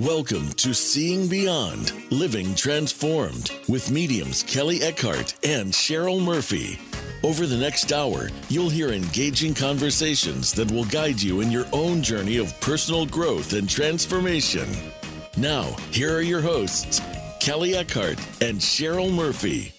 Welcome to Seeing Beyond, Living Transformed with mediums Kelly Eckhart and Cheryl Murphy. Over the next hour, you'll hear engaging conversations that will guide you in your own journey of personal growth and transformation. Now, here are your hosts, Kelly Eckhart and Cheryl Murphy.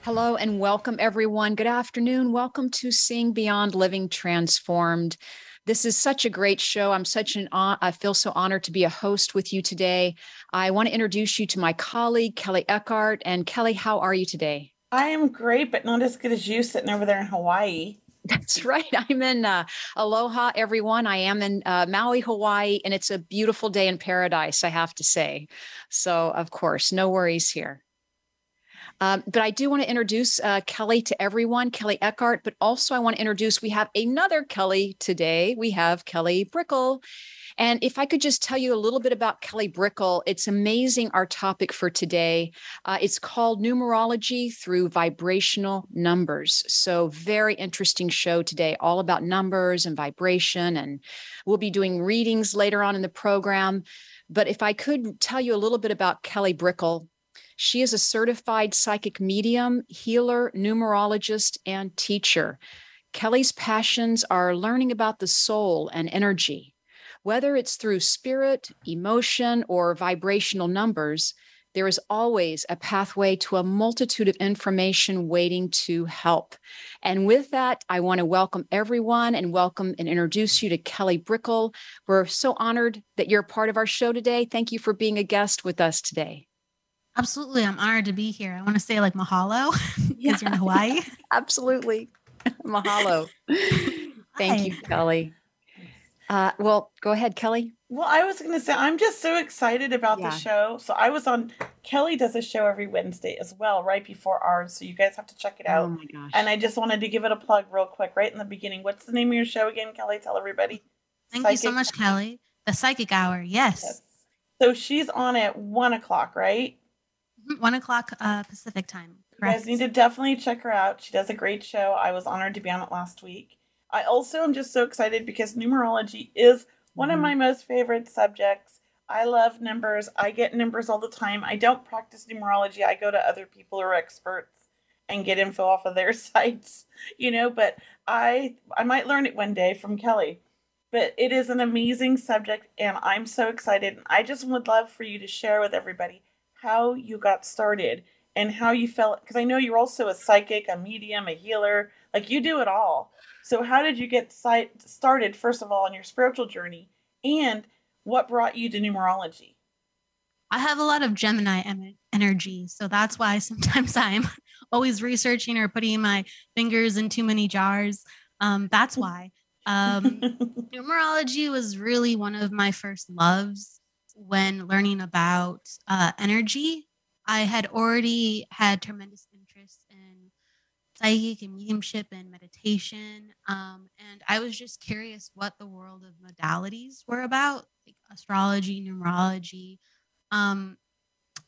Hello and welcome, everyone. Good afternoon. Welcome to Seeing Beyond Living Transformed. This is such a great show. I'm such an I feel so honored to be a host with you today. I want to introduce you to my colleague Kelly Eckhart. And Kelly, how are you today? I am great, but not as good as you sitting over there in Hawaii. That's right. I'm in uh, Aloha, everyone. I am in uh, Maui, Hawaii, and it's a beautiful day in paradise, I have to say. So, of course, no worries here. Um, but I do want to introduce uh, Kelly to everyone, Kelly Eckhart, but also I want to introduce, we have another Kelly today. We have Kelly Brickel. And if I could just tell you a little bit about Kelly Brickel, it's amazing our topic for today. Uh, it's called Numerology Through Vibrational Numbers. So, very interesting show today, all about numbers and vibration. And we'll be doing readings later on in the program. But if I could tell you a little bit about Kelly Brickel, she is a certified psychic medium, healer, numerologist, and teacher. Kelly's passions are learning about the soul and energy. Whether it's through spirit, emotion, or vibrational numbers, there is always a pathway to a multitude of information waiting to help. And with that, I want to welcome everyone and welcome and introduce you to Kelly Brickel. We're so honored that you're part of our show today. Thank you for being a guest with us today. Absolutely. I'm honored to be here. I want to say like mahalo because yeah. you're in Hawaii. Absolutely. mahalo. Thank Hi. you, Kelly. Uh, well, go ahead, Kelly. Well, I was going to say, I'm just so excited about yeah. the show. So I was on, Kelly does a show every Wednesday as well, right before ours. So you guys have to check it out. Oh my gosh. And I just wanted to give it a plug real quick, right in the beginning. What's the name of your show again, Kelly? Tell everybody. Thank Psychic. you so much, Kelly. The Psychic Hour. Yes. yes. So she's on at one o'clock, right? Mm-hmm. One o'clock uh, Pacific time. Correct. You guys need to definitely check her out. She does a great show. I was honored to be on it last week. I also am just so excited because numerology is one mm-hmm. of my most favorite subjects. I love numbers. I get numbers all the time. I don't practice numerology. I go to other people who are experts and get info off of their sites, you know, but I I might learn it one day from Kelly. But it is an amazing subject and I'm so excited. I just would love for you to share with everybody how you got started and how you felt because I know you're also a psychic, a medium, a healer, like you do it all. So how did you get started first of all on your spiritual journey and what brought you to numerology? I have a lot of Gemini energy, so that's why sometimes I'm always researching or putting my fingers in too many jars. Um, that's why. Um, numerology was really one of my first loves when learning about uh, energy, I had already had tremendous interest in psychic and mediumship and meditation. Um, and I was just curious what the world of modalities were about, like astrology, numerology, um,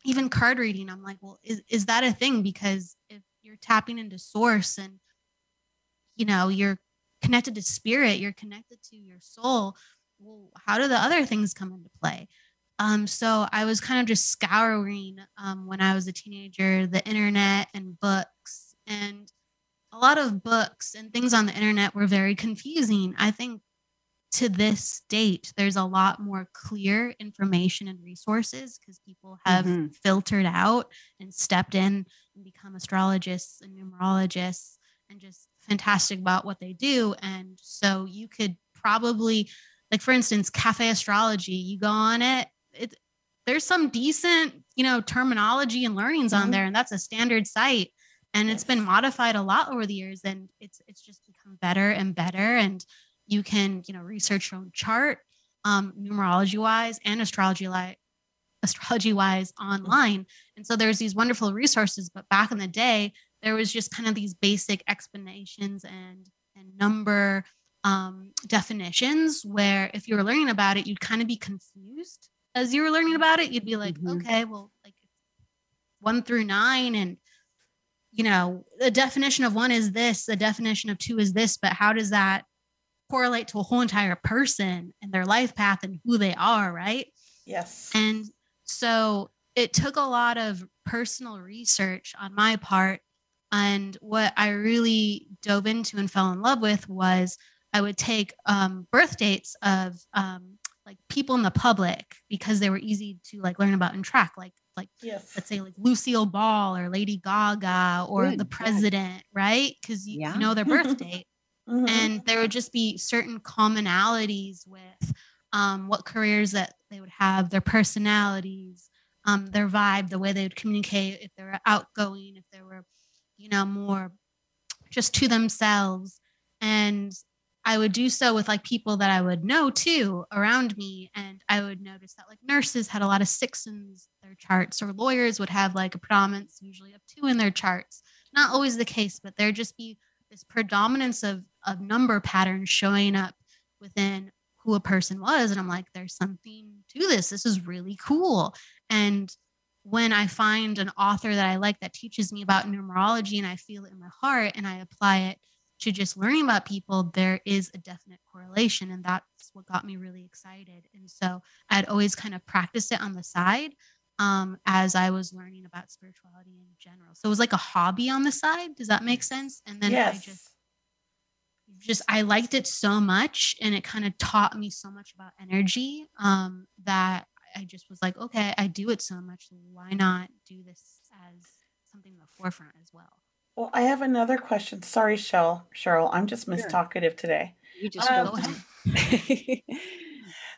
even card reading. I'm like, well, is, is that a thing? Because if you're tapping into source and, you know, you're connected to spirit, you're connected to your soul, well, how do the other things come into play? Um, so I was kind of just scouring um, when I was a teenager the internet and books, and a lot of books and things on the internet were very confusing. I think to this date, there's a lot more clear information and resources because people have mm-hmm. filtered out and stepped in and become astrologists and numerologists and just fantastic about what they do. And so you could probably, like for instance, Cafe Astrology, you go on it it there's some decent you know terminology and learnings mm-hmm. on there and that's a standard site and it's been modified a lot over the years and it's it's just become better and better and you can you know research your own chart um, numerology wise and astrology like astrology wise mm-hmm. online and so there's these wonderful resources but back in the day there was just kind of these basic explanations and and number um, definitions where if you were learning about it you'd kind of be confused as you were learning about it, you'd be like, mm-hmm. okay, well, like one through nine, and you know, the definition of one is this, the definition of two is this, but how does that correlate to a whole entire person and their life path and who they are, right? Yes. And so it took a lot of personal research on my part. And what I really dove into and fell in love with was I would take um, birth dates of um, like people in the public because they were easy to like learn about and track, like like yes. let's say like Lucille Ball or Lady Gaga or Good, the good. president, right? Because you, Yeah. you know their birth date Mhm. and there would just be certain commonalities with um, what careers that they would have, their personalities, um, their vibe, the way they would communicate, if they were outgoing, if they were, you know, more just to themselves. And I would do so with like people that I would know too around me. And I would notice that like nurses had a lot of six in their charts, or lawyers would have like a predominance usually of two in their charts. Not always the case, but there'd just be this predominance of, of number patterns showing up within who a person was. And I'm like, there's something to this. This is really cool. And when I find an author that I like that teaches me about numerology and I feel it in my heart and I apply it to just learning about people, there is a definite correlation. And that's what got me really excited. And so I'd always kind of practice it on the side um, as I was learning about spirituality in general. So it was like a hobby on the side. Does that make sense? And then yes. I just just I liked it so much and it kind of taught me so much about energy um, that I just was like, okay, I do it so much. Why not do this as something in the forefront as well? Well, I have another question. Sorry, Cheryl. Cheryl, I'm just Sure. mistalkative today. You just Um, go Go ahead. ahead.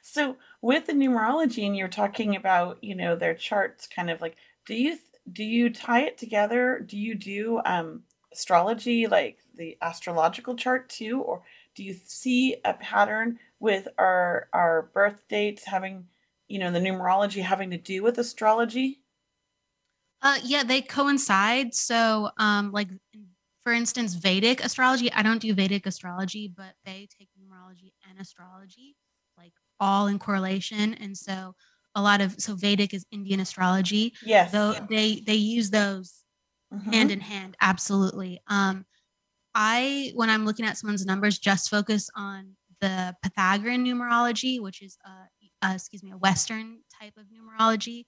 So with the numerology, and you're talking about, you know, their charts, kind of like, do you do you tie it together? Do you do um, astrology, like the astrological chart too, or do you see a pattern with our our birth dates having, you know, the numerology having to do with astrology? Uh, yeah, they coincide. So, um, like for instance, Vedic astrology. I don't do Vedic astrology, but they take numerology and astrology, like all in correlation. And so, a lot of so Vedic is Indian astrology. Yes. Though they they use those Mhm. hand in hand absolutely um i when i'm looking at someone's numbers just focus on the pythagorean numerology which is uh, uh excuse me a western type of numerology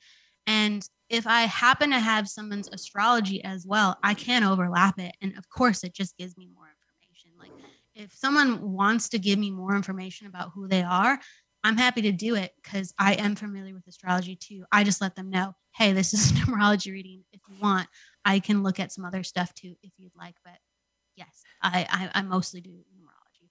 and if i happen to have someone's astrology as well i can overlap it and of course it just gives me more information like if someone wants to give me more information about who they are i'm happy to do it because i am familiar with astrology too i just let them know hey this is a numerology reading if you want I can look at some other stuff too if you'd like. But yes, I I, I mostly do numerology.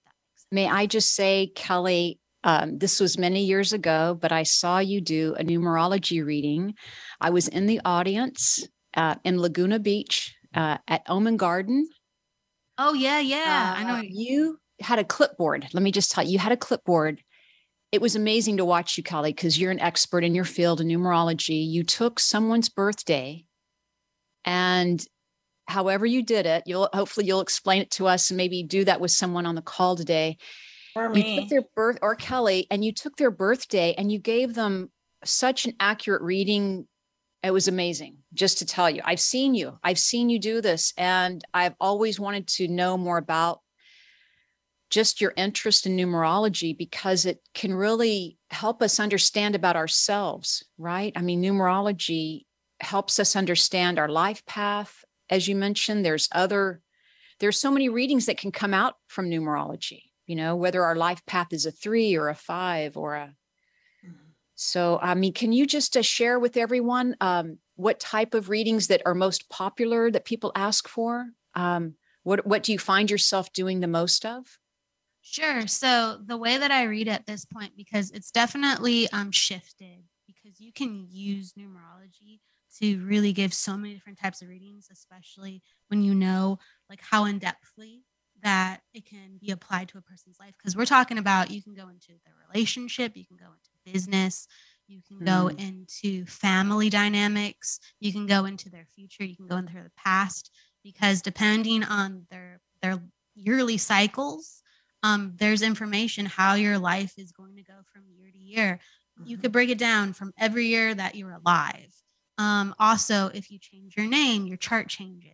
May I just say, Kelly, um, this was many years ago, but I saw you do a numerology reading. I was in the audience uh, in Laguna Beach uh, at Omen Garden. Oh yeah, yeah. I Uh, know. you had a clipboard. Let me just tell you, you had a clipboard. It was amazing to watch you, Kelly, because you're an expert in your field in numerology. You took someone's birthday and however you did it, you'll hopefully you'll explain it to us and maybe do that with someone on the call today. For You took their birth or Kelly, and you took their birthday and you gave them such an accurate reading. It was amazing, just to tell you. I've seen you. I've seen you do this, and I've always wanted to know more about just your interest in numerology because it can really help us understand about ourselves, right? I mean, numerology helps us understand our life path. As you mentioned, there's other, there's so many readings that can come out from numerology, you know, whether our life path is a three or a five or a, so, I mean, can you just uh, share with everyone um, what type of readings that are most popular that people ask for? Um, what what do you find yourself doing the most of? Sure. So the way that I read at this point, because it's definitely um, shifted, because you can use numerology to really give so many different types of readings, especially when you know like how in depthly that it can be applied to a person's life. Because we're talking about you can go into their relationship, you can go into business, you can go into family dynamics, you can go into their future, you can go into their past, because depending on their their yearly cycles um, there's information how your life is going to go from year to year. You could break it down from every year that you're alive. Um, also, if you change your name, your chart changes.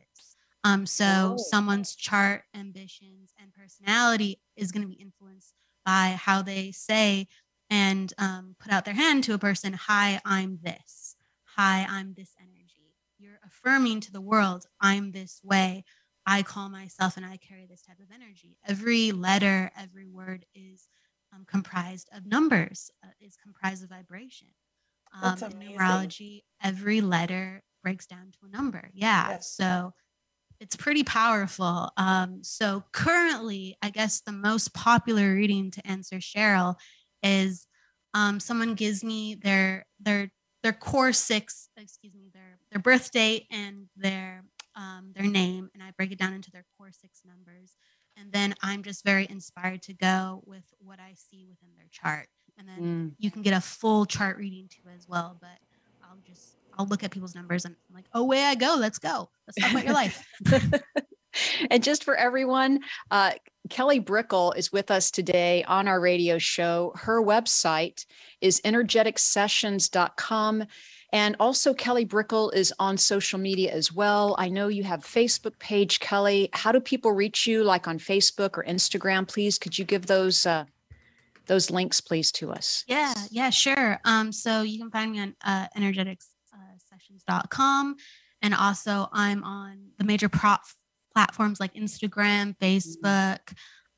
Um, so Oh. someone's chart, ambitions, and personality is going to be influenced by how they say and um, put out their hand to a person. Hi, I'm this. Hi, I'm this energy. You're affirming to the world, I'm this way. I call myself and I carry this type of energy. Every letter, every word is um, comprised of numbers, uh, is comprised of vibration. Um, in numerology, every letter breaks down to a number. Yeah. Yes. So it's pretty powerful. Um, so currently, I guess the most popular reading to answer Cheryl is um, someone gives me their their their core six, excuse me, their their birth date and their um, their name, and I break it down into their core six numbers. And then I'm just very inspired to go with what I see within their chart. And then Mm. you can get a full chart reading too as well. But I'll just I'll look at people's numbers and I'm like, oh, away I go. Let's go. Let's talk about your life. and just for everyone, uh, Kelly Brickel is with us today on our radio show. Her website is energeticsessions.com. And also, Kelly Brickel is on social media as well. I know you have Facebook page, Kelly. How do people reach you, like on Facebook or Instagram? Please, could you give those uh, those links, please, to us? Yeah, yeah, sure. Um, so you can find me on uh, energeticsessions.com. And also, I'm on the major prop platforms like Instagram, Facebook,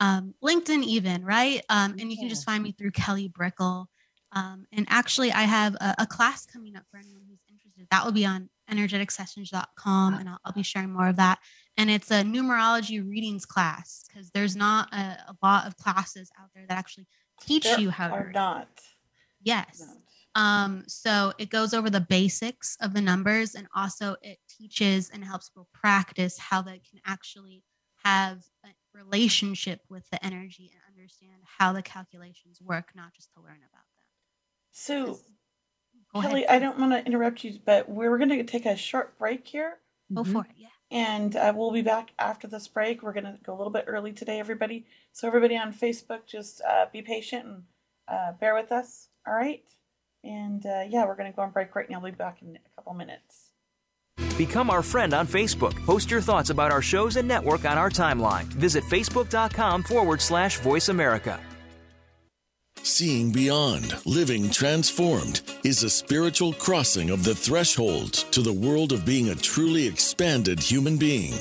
um, LinkedIn, even, right? Um, and you can just find me through Kelly Brickel. Um, and actually, I have a, a class coming up for anyone who's interested. That will be on energeticsessions.com, and I'll, I'll be sharing more of that. And it's a numerology readings class because there's not a, a lot of classes out there that actually teach There you how to are read. not. Yes. not. Um, so it goes over the basics of the numbers and also it teaches and helps people practice how they can actually have a relationship with the energy and understand how the calculations work, not just to learn about them. So, Go Kelly, ahead. I don't want to interrupt you, but we're going to take a short break here. go Mhm. for it. Yeah. And uh, we'll be back after this break. We're going to go a little bit early today, everybody. So, everybody on Facebook, just uh, be patient and uh, bear with us. All right. And uh, yeah, we're going to go on break right now. We'll be back in a couple minutes. Become our friend on Facebook. Post your thoughts about our shows and network on our timeline. Visit facebook.com forward slash voice America. Seeing Beyond, Living Transformed is a spiritual crossing of the threshold to the world of being a truly expanded human being.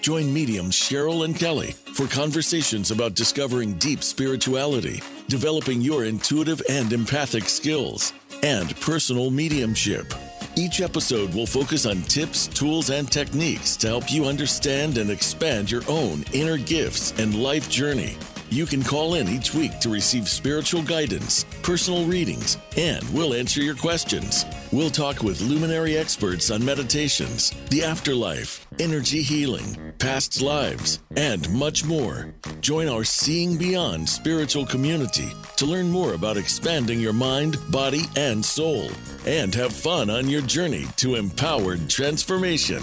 Join mediums Cheryl and Kelly for conversations about discovering deep spirituality, developing your intuitive and empathic skills, and personal mediumship. Each episode will focus on tips, tools, and techniques to help you understand and expand your own inner gifts and life journey. You can call in each week to receive spiritual guidance, personal readings, and we'll answer your questions. We'll talk with luminary experts on meditations, the afterlife, energy healing, past lives, and much more. Join our Seeing Beyond spiritual community to learn more about expanding your mind, body, and soul, and have fun on your journey to empowered transformation.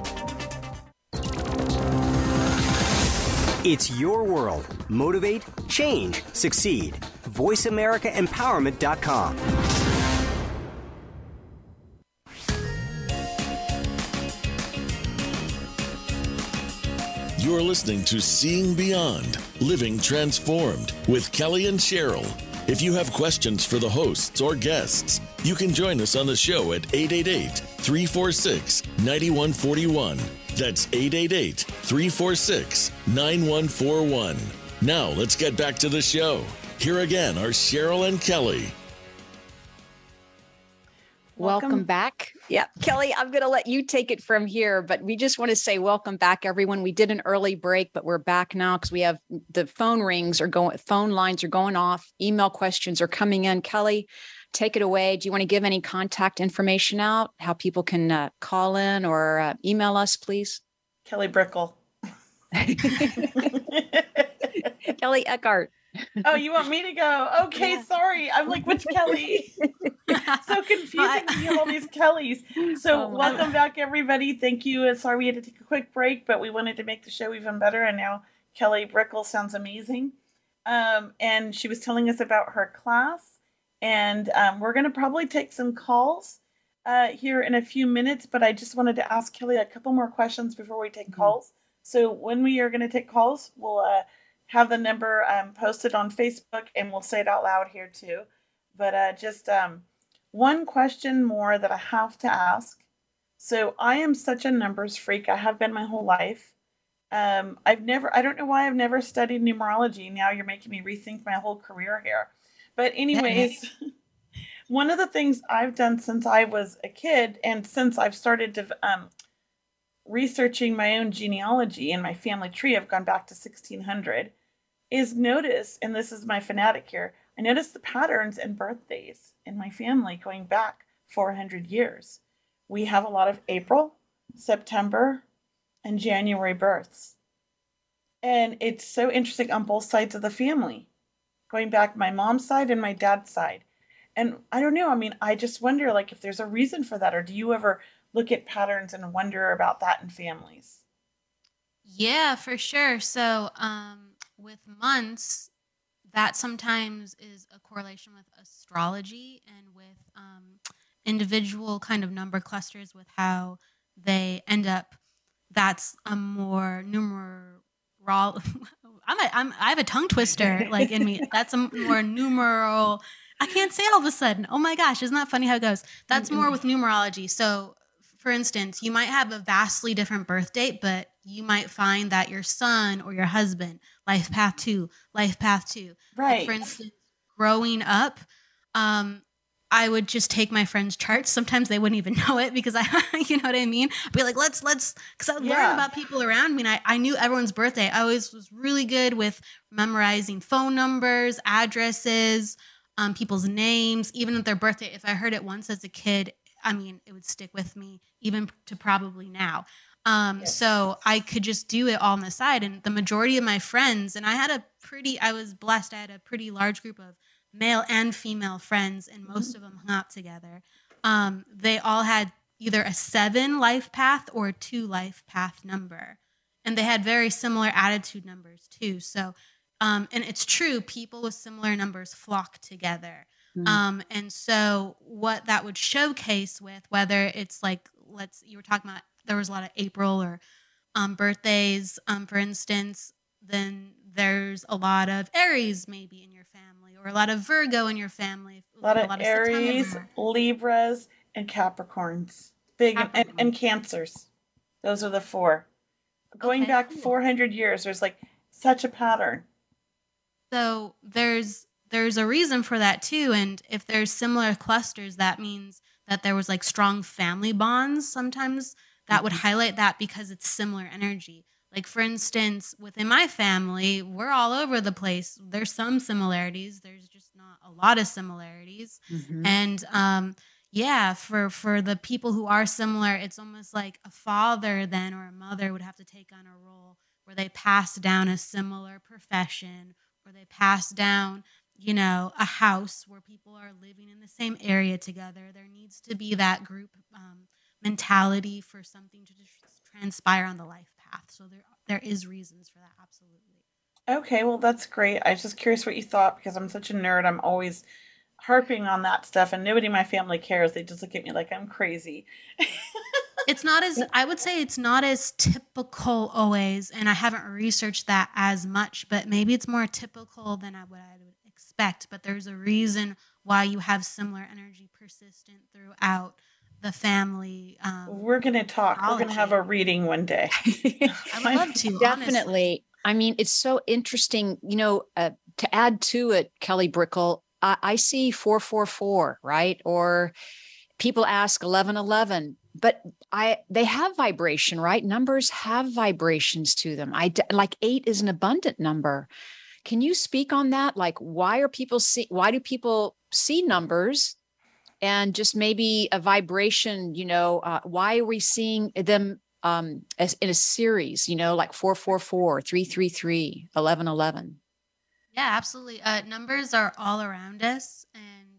It's your world. Motivate, change, succeed. VoiceAmericaEmpowerment.com. You're listening to Seeing Beyond, Living Transformed with Kelly and Cheryl. If you have questions for the hosts or guests, you can join us on the show at 888 346 9141. That's 888 346 9141. Now let's get back to the show. Here again are Cheryl and Kelly. Welcome, welcome back. Yeah, Kelly, I'm going to let you take it from here, but we just want to say welcome back, everyone. We did an early break, but we're back now because we have the phone rings are going, phone lines are going off, email questions are coming in. Kelly, take it away. Do you want to give any contact information out, how people can uh, call in or uh, email us, please? Kelly Brickel. Kelly Eckhart oh, you want me to go? Okay, yeah. sorry. I'm like, which Kelly? so confusing to have all these Kellys. So, oh, welcome back, everybody. Thank you. Sorry we had to take a quick break, but we wanted to make the show even better. And now Kelly Brickel sounds amazing. Um, and she was telling us about her class. And um, we're going to probably take some calls uh, here in a few minutes, but I just wanted to ask Kelly a couple more questions before we take mm-hmm. calls. So, when we are going to take calls, we'll. Uh, have the number um, posted on Facebook and we'll say it out loud here too. But uh, just um, one question more that I have to ask. So I am such a numbers freak. I have been my whole life. Um, I've never, I don't know why I've never studied numerology. Now you're making me rethink my whole career here. But, anyways, one of the things I've done since I was a kid and since I've started to, um, researching my own genealogy and my family tree, I've gone back to 1600 is notice, and this is my fanatic here, I notice the patterns and birthdays in my family going back 400 years. We have a lot of April, September, and January births. And it's so interesting on both sides of the family, going back my mom's side and my dad's side. And I don't know, I mean, I just wonder like if there's a reason for that, or do you ever look at patterns and wonder about that in families? Yeah, for sure. So, um, with months, that sometimes is a correlation with astrology and with um, individual kind of number clusters with how they end up. That's a more numeral. I'm a, I'm I have a tongue twister like in me. That's a more numeral. I can't say all of a sudden. Oh my gosh, isn't that funny how it goes? That's more with numerology. So, for instance, you might have a vastly different birth date, but you might find that your son or your husband life path two, life path two. Right. Like for instance, growing up, um, I would just take my friends' charts. Sometimes they wouldn't even know it because I, you know what I mean? I'd be like, let's, let's, because I yeah. learn about people around me. And I, I knew everyone's birthday. I always was really good with memorizing phone numbers, addresses, um, people's names, even at their birthday. If I heard it once as a kid, I mean, it would stick with me even to probably now. Um, yes. So I could just do it all on the side. And the majority of my friends, and I had a pretty, I was blessed. I had a pretty large group of male and female friends, and most mm-hmm. of them hung out together. Um, they all had either a seven life path or a two life path number. And they had very similar attitude numbers too. So, um, and it's true, people with similar numbers flock together. Mm-hmm. Um, and so, what that would showcase with whether it's like, let's, you were talking about there was a lot of April or um, birthdays, um, for instance, then there's a lot of Aries maybe in your family, or a lot of Virgo in your family. A lot, a lot of, Aries, Libras, and Capricorns. Big Capricorn. and, and, Cancers. Those are the four. Going okay, back cool. 400 years, there's like such a pattern. So there's there's a reason for that too, and if there's similar clusters, that means that there was like strong family bonds sometimes that would mm-hmm. highlight that because it's similar energy. Like, for instance, within my family, we're all over the place. There's some similarities, there's just not a lot of similarities. Mm-hmm. And, um, yeah, for for the people who are similar, it's almost like a father then or a mother would have to take on a role where they pass down a similar profession, or they pass down, you know, a house where people are living in the same area together. There needs to be that group um, mentality for something to just transpire on the life path. So there there is reasons for that, absolutely. Okay, well that's great. I was just curious what you thought because I'm such a nerd. I'm always harping on that stuff and nobody in my family cares. They just look at me like I'm crazy. it's not as I would say it's not as typical always, and I haven't researched that as much, but maybe it's more typical than I would I would expect. But there's a reason why you have similar energy persistent throughout the family. Um, We're going to talk. We're going to have a reading one day. I would love to. Definitely. I mean, it's so interesting. You know, uh, to add to it, Kelly Brickel, I, I see 444, right? Or people ask 1111 but i they have vibration right numbers have vibrations to them i like 8 is an abundant number can you speak on that like why are people see why do people see numbers and just maybe a vibration you know uh, why are we seeing them um as in a series you know like 444 333 1111 yeah absolutely uh, numbers are all around us and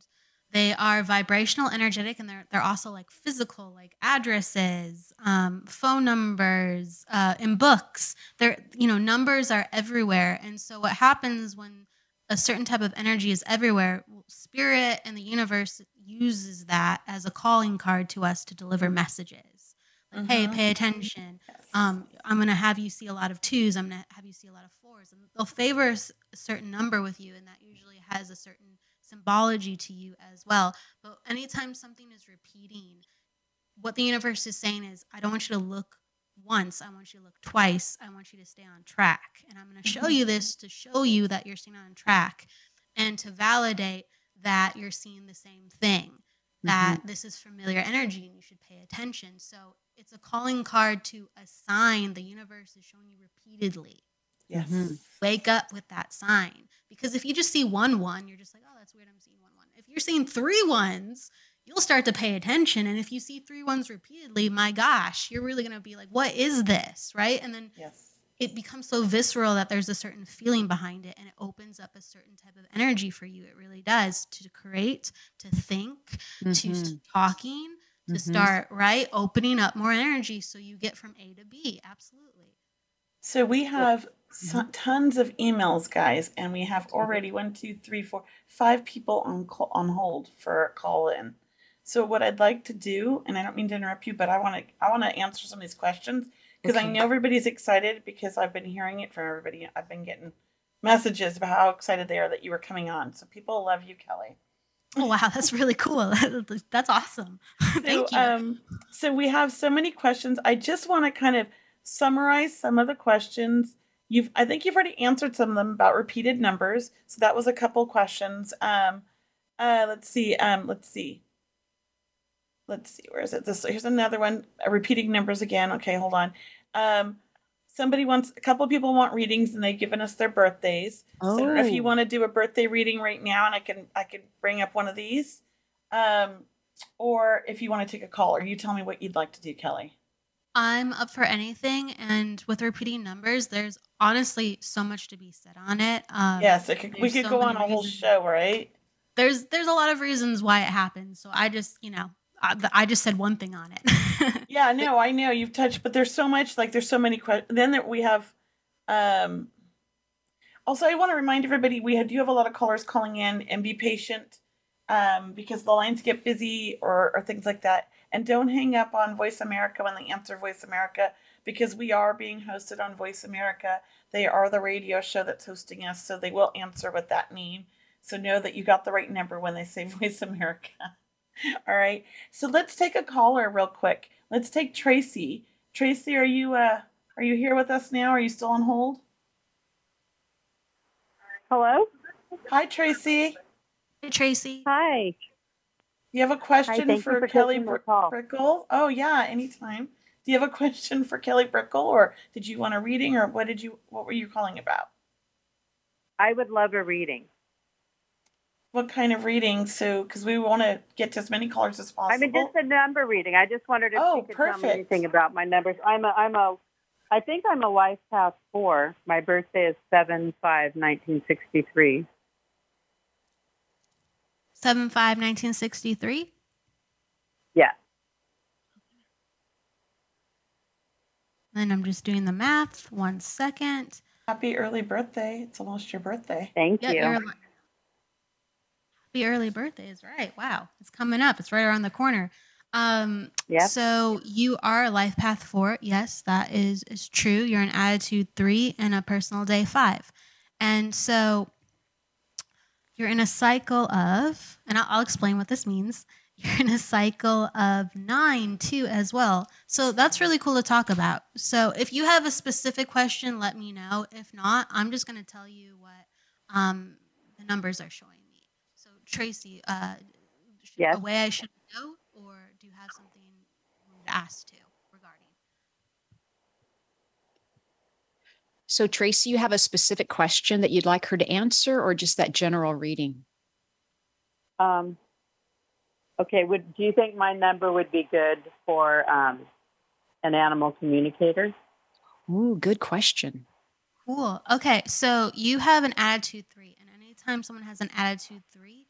they are vibrational, energetic, and they're they're also like physical, like addresses, um, phone numbers, uh, in books. They're you know numbers are everywhere, and so what happens when a certain type of energy is everywhere? Spirit and the universe uses that as a calling card to us to deliver messages. Like, mm-hmm. hey, pay attention. Yes. Um, I'm going to have you see a lot of twos. I'm going to have you see a lot of fours. And they'll favor a certain number with you, and that usually has a certain symbology to you as well. But anytime something is repeating, what the universe is saying is, I don't want you to look once, I want you to look twice, I want you to stay on track. And I'm going to show you this to show you that you're staying on track and to validate that you're seeing the same thing, that mm-hmm. this is familiar energy and you should pay attention. So it's a calling card to a sign the universe is showing you repeatedly. Yes. Mm-hmm. Wake up with that sign. Because if you just see one one, you're just like, oh, that's weird. I'm seeing one one. If you're seeing three ones, you'll start to pay attention. And if you see three ones repeatedly, my gosh, you're really going to be like, what is this? Right. And then yes. It becomes so visceral that there's a certain feeling behind it and it opens up a certain type of energy for you. It really does to create, to think, mm-hmm. to talking, to mm-hmm. start, right? Opening up more energy so you get from A to B. Absolutely. So we have so, tons of emails, guys, and we have already one, two, three, four, five people on call, on hold for a call in. So what I'd like to do, and I don't mean to interrupt you, but I want to I want to answer some of these questions because okay. I know everybody's excited because I've been hearing it from everybody. I've been getting messages about how excited they are that you were coming on. So people love you, Kelly. Oh wow, that's really cool. that's awesome. Thank so, you. Um, so we have so many questions. I just want to kind of summarize some of the questions You've, I think you've already answered some of them about repeated numbers. So that was a couple questions. Um, uh, let's see. Um, let's see. Let's see. Where is it? This here's another one. Uh, repeating numbers again. Okay, hold on. Um, somebody wants a couple people want readings and they've given us their birthdays. Oh. So if you oh. want to do a birthday reading right now, and I can I can bring up one of these. Um, or if you want to take a call, or you tell me what you'd like to do, Kelly. I'm up for anything, and with repeating numbers, there's honestly so much to be said on it. Um, yes, it could, we could so go on a whole show, right? There's there's a lot of reasons why it happens. So I just you know I, just said one thing on it. yeah, no, I know you've touched, but there's so much like there's so many questions. Then we have. um Also, I want to remind everybody we do have a lot of callers calling in, and be patient um, because the lines get busy or, or things like that. And don't hang up on Voice America when they answer Voice America because we are being hosted on Voice America. They are the radio show that's hosting us, so they will answer with that name. So know that you got the right number when they say Voice America. All right. So let's take a caller real quick. Let's take Tracy. Tracy, are you uh are you here with us now? Are you still on hold? Hello? Hi Tracy. Hey Tracy. Hi. You have a question Hi, for, for, Kelly Br- Brickel? Oh yeah, anytime. Do you have a question for Kelly Brickel, or did you want a reading, or what did you what were you calling about? I would love a reading. What kind of reading? So, because we want to get to as many callers as possible. I mean, just a number reading. I just wondered if oh, you could perfect. tell me anything about my numbers. I'm a, I'm a, I think I'm a life path four. My birthday is seven five nineteen sixty three. 7 5 1963? Yeah. Then I'm just doing the math. One second. Happy early birthday. It's almost your birthday. Thank you. Happy early birthday is right. Wow. It's coming up. It's right around the corner. Um, yeah. So you are a life path four. Yes, that is is true. You're an attitude three and a personal day five. And so you're in a cycle of, and I'll, I'll explain what this means. you're in a cycle of nine too as well. So that's really cool to talk about. So if you have a specific question, let me know. If not, I'm just going to tell you what um, the numbers are showing Tracy, uh, yes. a way I should know, or do you have something you would ask to regarding? So Tracy, you have a specific question that you'd like her to answer, or just that general reading? Um, Okay, would do you think my number would be good for um, an animal communicator? Ooh, good question. Cool. Okay, so you have an attitude three, and anytime someone has an attitude three,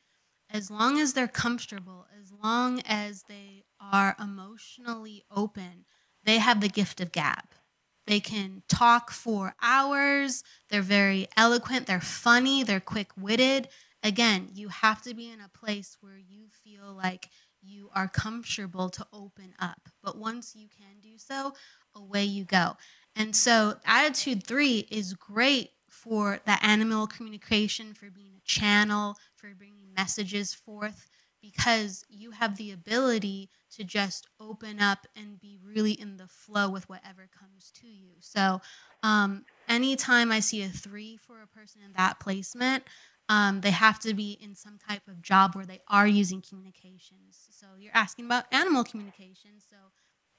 as long as they're comfortable, as long as they are emotionally open, they have the gift of gab. They can talk for hours. They're very eloquent. They're funny. They're quick witted again, you have to be in a place where you feel like you are comfortable to open up. But once you can do so, away you go. And so, attitude three is great for the animal communication, for being a channel, for bringing messages forth, because you have the ability to just open up and be really in the flow with whatever comes to you. So, um, anytime I see a three for a person in that placement, um, they have to be in some type of job where they are using communications. So you're asking about animal communication. So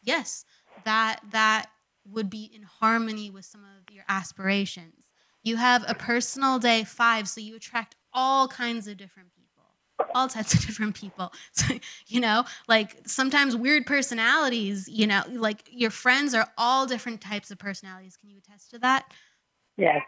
yes, that that would be in harmony with some of your aspirations. You have a personal day five, so you attract all kinds of different people, all types of different people. So, you know, like sometimes weird personalities, you know, like your friends are all different types of personalities. Can you attest to that? Yes.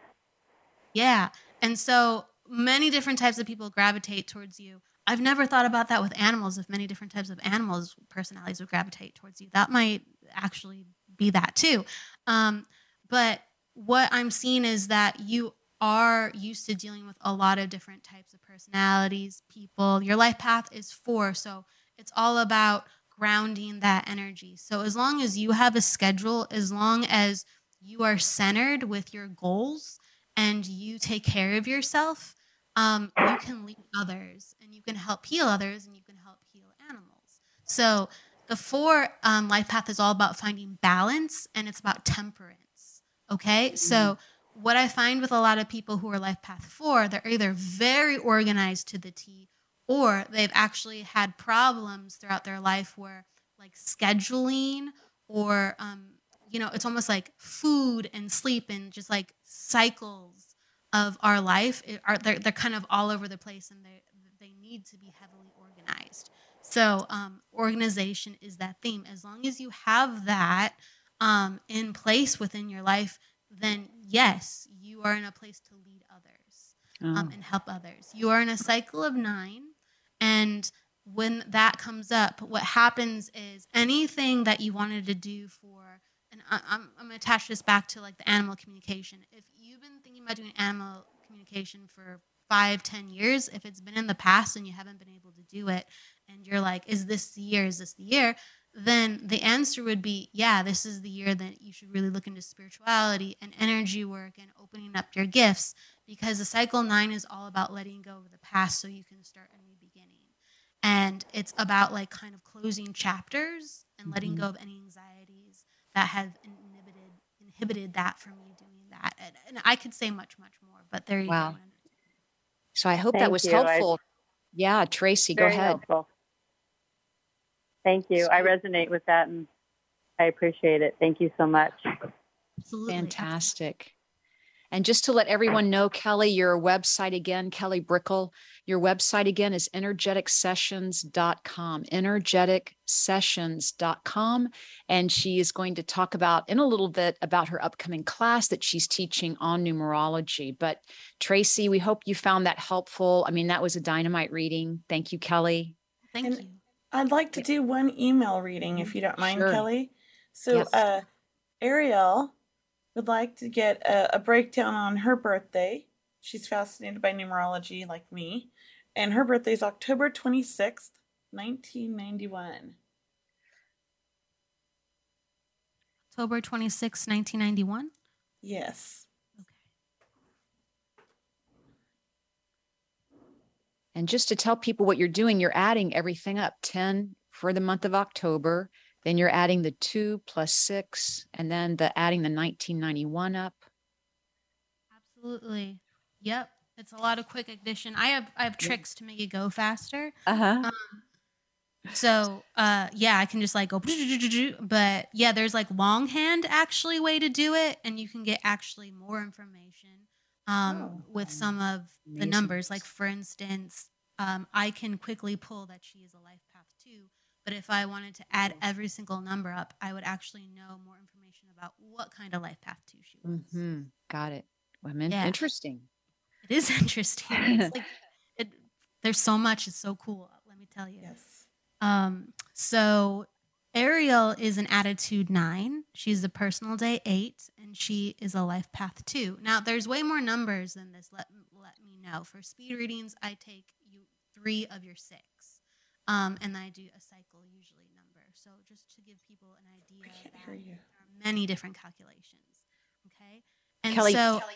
Yeah. And so many different types of people gravitate towards you. I've never thought about that with animals. If many different types of animals personalities would gravitate towards you, that might actually be that too. Um, but what I'm seeing is that you are used to dealing with a lot of different types of personalities, people. Your life path is four, so it's all about grounding that energy. So as long as you have a schedule, as long as you are centered with your goals and you take care of yourself, um, you can lead others and you can help heal others and you can help heal animals. So the four um, life path is all about finding balance and it's about temperance. Okay. Mm-hmm. So what I find with a lot of people who are life path four, they're either very organized to the T or they've actually had problems throughout their life where like scheduling or, um, you know, it's almost like food and sleep and just like cycles of our life are they're, they're kind of all over the place and they they need to be heavily organized so um, organization is that theme as long as you have that um, in place within your life then yes you are in a place to lead others um, oh. um, and help others you are in a cycle of nine and when that comes up what happens is anything that you wanted to do for and I, I'm, I'm going to attach this back to like the animal communication if you've been thinking about doing animal communication for five, ten years, if it's been in the past and you haven't been able to do it, and you're like, is this the year? Is this the year? Then the answer would be, yeah, this is the year that you should really look into spirituality and energy work and opening up your gifts because the cycle nine is all about letting go of the past so you can start a new beginning. And it's about like kind of closing chapters and letting mm-hmm. go of any anxieties that have inhibited inhibited that from you doing that. And, and I could say much, much more, but there you wow. go. So I hope Thank that was you. helpful. I, yeah, Tracy, go ahead. Helpful. Thank you. I resonate with that and I appreciate it. Thank you so much. Absolutely. Fantastic. And just to let everyone know, Kelly, your website again, Kelly Brickel, your website again is energeticsessions.com, energeticsessions.com. And she is going to talk about in a little bit about her upcoming class that she's teaching on numerology. But Tracy, we hope you found that helpful. I mean, that was a dynamite reading. Thank you, Kelly. Thank and you. I'd like to do one email reading if you don't mind, sure. Kelly. So, yes. uh, Ariel would like to get a, a breakdown on her birthday. She's fascinated by numerology like me. And her birthday is October 26th, 1991. October 26, 1991? Yes. And just to tell people what you're doing, you're adding everything up 10 for the month of October. Then you're adding the two plus six, and then the adding the 1991 up. Absolutely. Yep. It's a lot of quick addition. I have I have tricks to make it go faster. Uh-huh. Um, so uh yeah, I can just like go but yeah, there's like longhand actually way to do it and you can get actually more information um oh, with some of amazing. the numbers. Like for instance, um I can quickly pull that she is a life path 2, but if I wanted to add every single number up, I would actually know more information about what kind of life path 2 she was. Mm-hmm. Got it. Women, yeah. interesting. It is interesting. It's like it, there's so much. It's so cool. Let me tell you. Yes. Um. So Ariel is an attitude nine. She's a personal day eight, and she is a life path two. Now, there's way more numbers than this. Let let me know. For speed readings, I take you three of your six, um, and I do a cycle usually number. So just to give people an idea, there are many different calculations. Okay, and Kelly, so. Kelly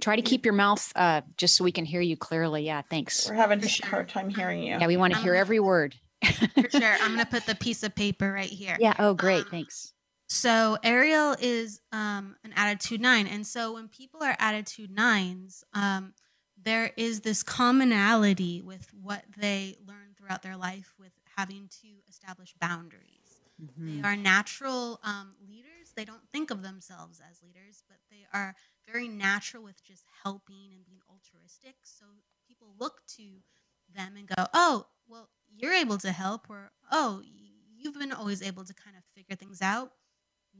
Try to keep your mouth uh, just so we can hear you clearly. Yeah, thanks. We're having a hard time hearing you. Yeah, we want to hear every word. For sure. I'm going to put the piece of paper right here. Yeah. Oh, great. Um, thanks. So Ariel is um, an attitude nine. And so when people are attitude nines, um, there is this commonality with what they learn throughout their life with having to establish boundaries. Mm-hmm. They are natural um, leaders. They don't think of themselves as leaders, but they are very natural with just helping and being altruistic. So people look to them and go, oh, well, you're able to help, or oh, you've been always able to kind of figure things out.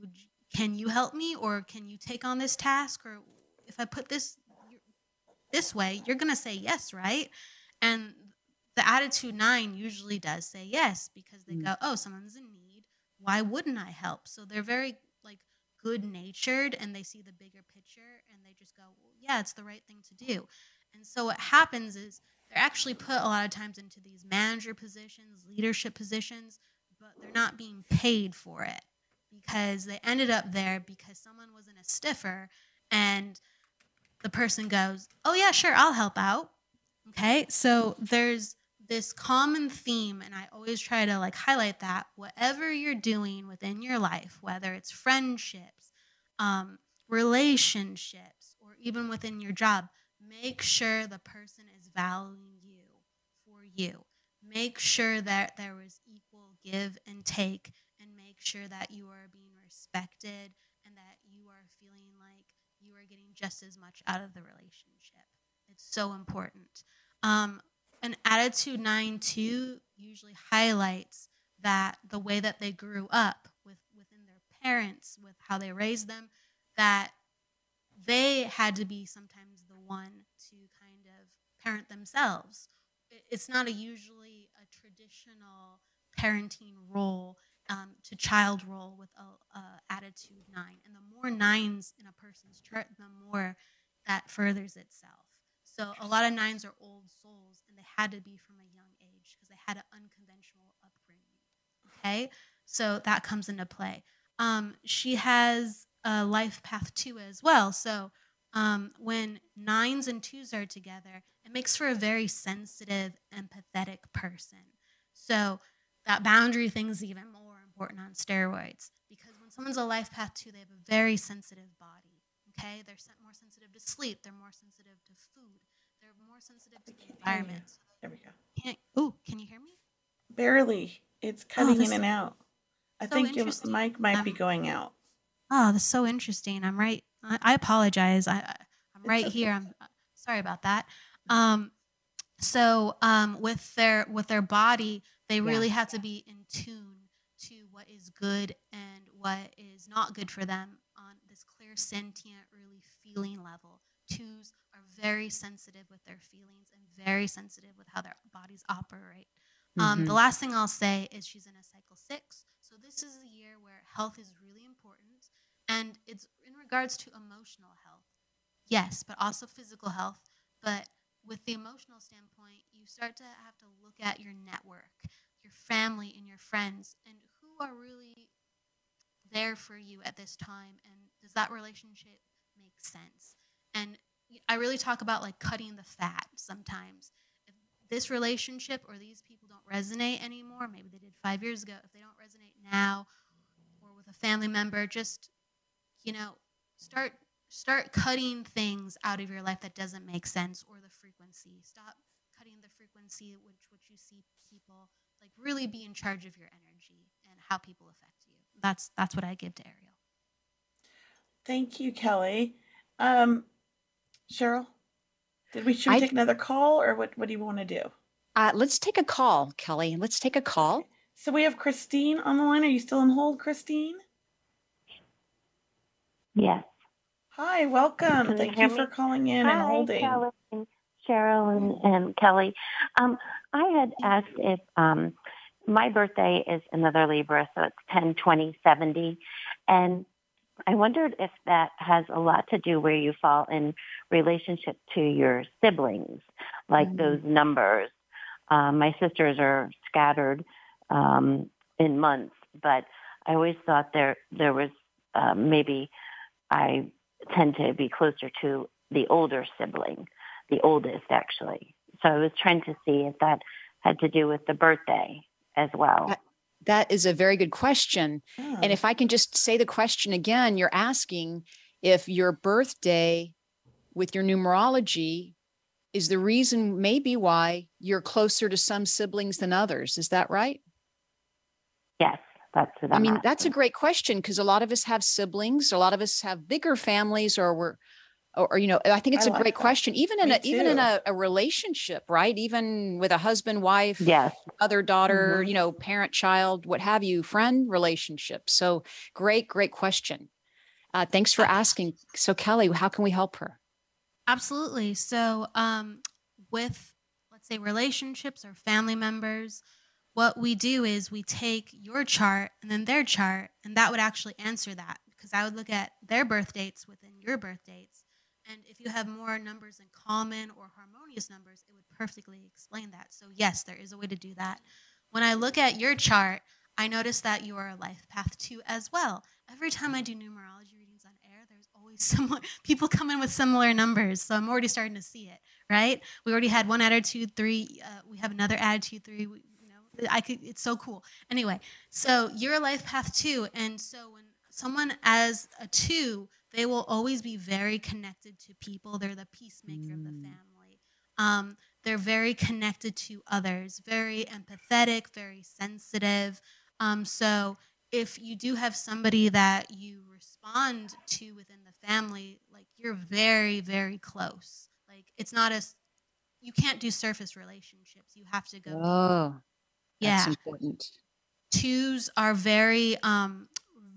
Would you, can you help me, or can you take on this task, or if I put this this way, you're gonna say yes, right? And the attitude nine usually does say yes because they mm. go, oh, someone's in need. Why wouldn't I help? So they're very like good natured and they see the bigger picture and they just go, well, yeah, it's the right thing to do. And so what happens is they're actually put a lot of times into these manager positions, leadership positions, but they're not being paid for it because they ended up there because someone wasn't a stiffer and the person goes, "Oh yeah, sure, I'll help out." Okay? So there's this common theme and i always try to like highlight that whatever you're doing within your life whether it's friendships um, relationships or even within your job make sure the person is valuing you for you. Make sure that there is equal give and take and make sure that you are being respected and that you are feeling like you are getting just as much out of the relationship. It's so important. Um, an attitude 9 2 usually highlights that the way that they grew up with within their parents with how they raised them that they had to be sometimes to kind of parent themselves it's not a usually a traditional parenting role um, to child role with a, a, attitude nine and the more nines in a person's chart the more that furthers itself so a lot of nines are old souls, and they had to be from a young age because they had an unconventional upbringing. Okay, so that comes into play. Um, she has a life path two as well. So um, when nines and twos are together, it makes for a very sensitive, empathetic person. So that boundary thing is even more important on steroids because when someone's a life path two, they have a very sensitive body. Okay, they're more sensitive to sleep. They're more sensitive to food. They're more sensitive to the environment. There we go. Can oh, can you hear me? Barely. It's oh, cutting oh, in and out. I so think your mic might um, be going out. Oh, that's so interesting. I'm right. I, I apologize. I, I'm right okay. here. I'm uh, sorry about that. Um, so um, with their with their body, they yeah. really have to be in tune to what is good and what is not good for them on this clear, sentient, really feeling level. Twos are very sensitive with their feelings and very sensitive with how their bodies operate. Mm-hmm. Um, the mm-hmm. last thing I'll say is she's in a cycle six. So this is a year where health is really important. And it's in regards to emotional health, yes, but also physical health. But with the emotional standpoint, you start to have to look at your network, your family, and your friends, and who are really there for you at this time. And does that relationship make sense? And I really talk about like cutting the fat sometimes. If this relationship or these people don't resonate anymore, maybe they did five years ago, if they don't resonate now or with a family member, just, you know, start start cutting things out of your life that doesn't make sense or the frequency. Stop cutting the frequency which which you see people like really be in charge of your energy and how people affect you. That's that's what I give to Ariel. Thank you, Kelly. Um, Cheryl, did we should we I, take another call or what? What do you want to do? Uh, let's take a call, Kelly. Let's take a call. So we have Christine on the line. Are you still on hold, Christine? Yes. Hi, welcome. Can Thank you, you for calling in Hi, and holding. Kelly, Cheryl and, and Kelly. Um, I had asked if um, my birthday is another Libra, so it's 10, 20, 70. And I wondered if that has a lot to do where you fall in relationship to your siblings, like mm-hmm. those numbers. Um, my sisters are scattered um, in months, but I always thought there there was uh, maybe I tend to be closer to the older sibling, the oldest actually. So I was trying to see if that had to do with the birthday as well. That, that is a very good question. Oh. And hmm. if I can just say the question again, you're asking if your birthday with your numerology is the reason maybe why you're closer to some siblings than others. Is that right? Yes. That's I mean, asking. that's a great question because a lot of us have siblings, a lot of us have bigger families, or we're, or, or you know, I think it's I a like great that. question. Even in Me a too. even in a, a, relationship, right? Even with a husband, wife, yes, other daughter, mm-hmm. you know, parent, child, what have you, friend relationship. So great, great question. Uh, thanks for asking. So Kelly, how can we help her? Absolutely. So um, with let's say relationships or family members what we do is we take your chart and then their chart, and that would actually answer that because I would look at their birth dates within your birth dates. And if you have more numbers in common or harmonious numbers, it would perfectly explain that. So, yes, there is a way to do that. When I look at your chart, I notice that you are a life path two as well. Every time I do numerology readings on air, there's always similar people come in with similar numbers. So I'm already starting to see it, right? We already had one attitude three. Uh, we have another attitude three. We, I could. It's so cool. Anyway, so you're a life path two, and so when someone as a two, they will always be very connected to people. They're the peacemaker mm. of the mm. family. Um, they're very connected to others, very empathetic, very sensitive. Um, so if you do have somebody that you respond to within the family, like you're very, very close. Like it's not as you can't do surface relationships. You have to go. Oh. That's yeah. important. Twos are very um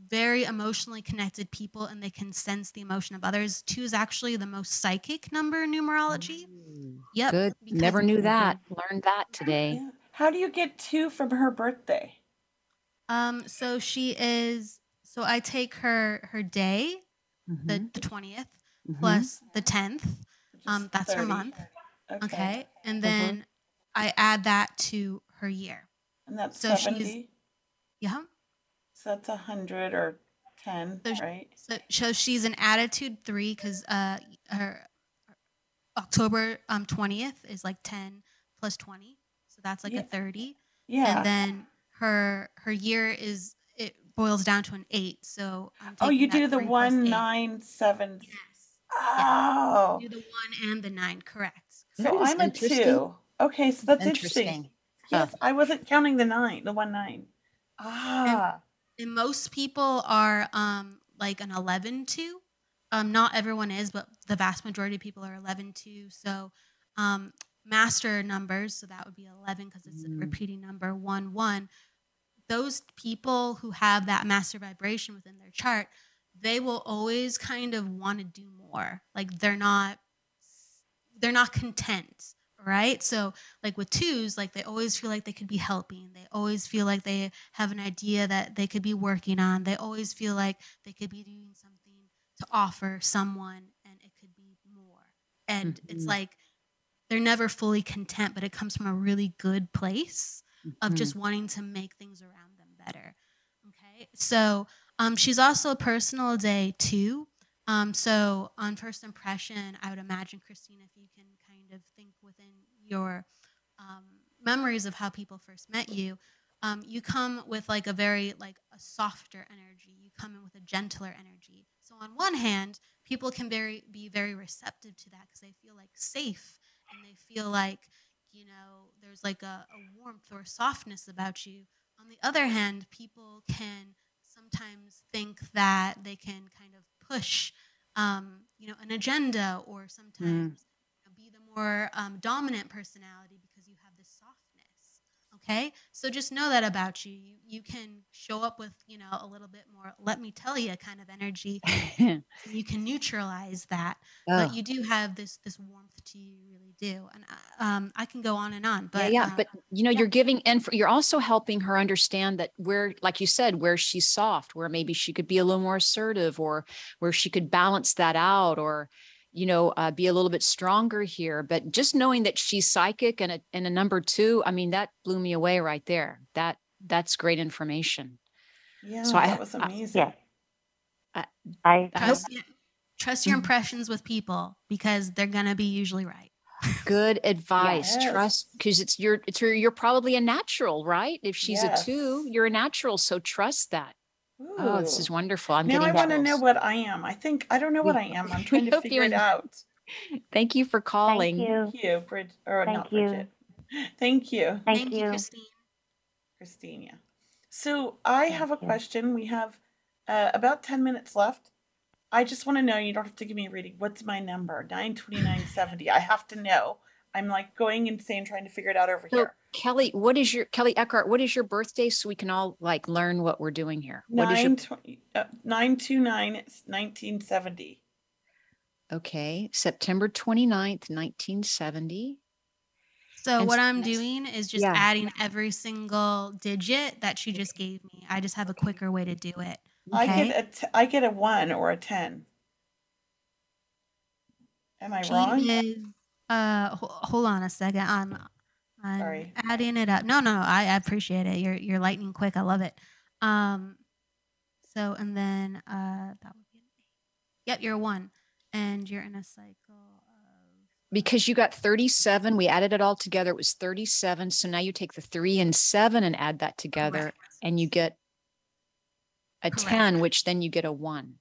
very emotionally connected people and they can sense the emotion of others. Two is actually the most psychic number in numerology. Mm, yep. Good. Never knew that. Learned that today. How do you get two from her birthday? Um, so she is so I take her her day, mm-hmm. the the 20th mm-hmm. plus the 10th. Um, that's 30. her month. Okay. okay. And mm-hmm. then mm-hmm. I add that to her year. And that's so 70? She's, yeah. So that's 100 or 10, so right? So, so she's an attitude three because uh, her October um, 20th is like 10 plus 20. So that's like yeah. a 30. Yeah. And then her her year is it boils down to an eight. So oh, you do the one nine seven. Yes. Oh, yeah. do the one and the nine, correct? So I'm a two. Okay, so that's interesting. Yes, I wasn't counting the nine, the one nine. Ah. And, and most people are um like an 11 2. Um, not everyone is, but the vast majority of people are 11 2. So um, master numbers, so that would be 11 because it's mm. a repeating number, 1 1. Those people who have that master vibration within their chart, they will always kind of want to do more. Like they're not they're not content right? So, like with twos, like they always feel like they could be helping. They always feel like they have an idea that they could be working on. They always feel like they could be doing something to offer someone and it could be more. And mm-hmm. it's like they're never fully content, but it comes from a really good place mm-hmm. of just wanting to make things around them better. Okay. So, um, she's also a personal day too. Um, so on first impression, I would imagine, Christine, if you can kind of think within your um, memories of how people first met you, um, you come with like a very like a softer energy. You come in with a gentler energy. So on one hand, people can very be very receptive to that because they feel like safe and they feel like you know there's like a, a warmth or softness about you. On the other hand, people can sometimes think that they can kind of push um, you know an agenda or sometimes mm the more um, dominant personality because you have this softness. Okay, so just know that about you. You you can show up with you know a little bit more. Let me tell you, kind of energy. you can neutralize that, oh. but you do have this this warmth to you. Really do, and uh, um, I can go on and on. But yeah, yeah. Um, but you know, yeah. you're giving and you're also helping her understand that where, like you said, where she's soft, where maybe she could be a little more assertive, or where she could balance that out, or you know, uh, be a little bit stronger here. But just knowing that she's psychic and a, and a number two, I mean, that blew me away right there. That that's great information. Yeah, so that I, was amazing. I, yeah. I, I trust, trust your mm-hmm. impressions with people because they're gonna be usually right. Good advice. Yes. Trust because it's your it's your, you're probably a natural, right? If she's yes. a two, you're a natural. So trust that. Ooh. Oh, this is wonderful. I'm now I want to know what I am. I think I don't know what I am. I'm trying to figure it out. Thank you for calling. Thank you, Thank you Brid- or Thank not you. Bridget. Thank you. Thank, Thank you. you, Christine. Christina. yeah. So I have a question. We have uh, about 10 minutes left. I just want to know, you don't have to give me a reading. What's my number? 92970. I have to know. I'm like going insane trying to figure it out over So, here. Kelly, what is your Kelley Eckhart? What is your birthday so we can all like learn what we're doing here? What is your 929 uh, 929 1970. okay? September 29th, 1970. So And what I'm doing is just Yeah. adding every single digit that she just gave me. I just have a quicker way to do it. I get a t- I get a 1 or a 10. Am I She wrong? is uh ho- hold on a second. I'm I'm Sorry. adding it up. No, no, I, I appreciate it. You're you're lightning quick. I love it. Um so and then uh that would be Yep, you're one. And you're in a cycle of Because you got 37, we added it all together. It was 37. So now you take the three and seven and add that together, Correct. and you get a Correct. 10, which then you get a one.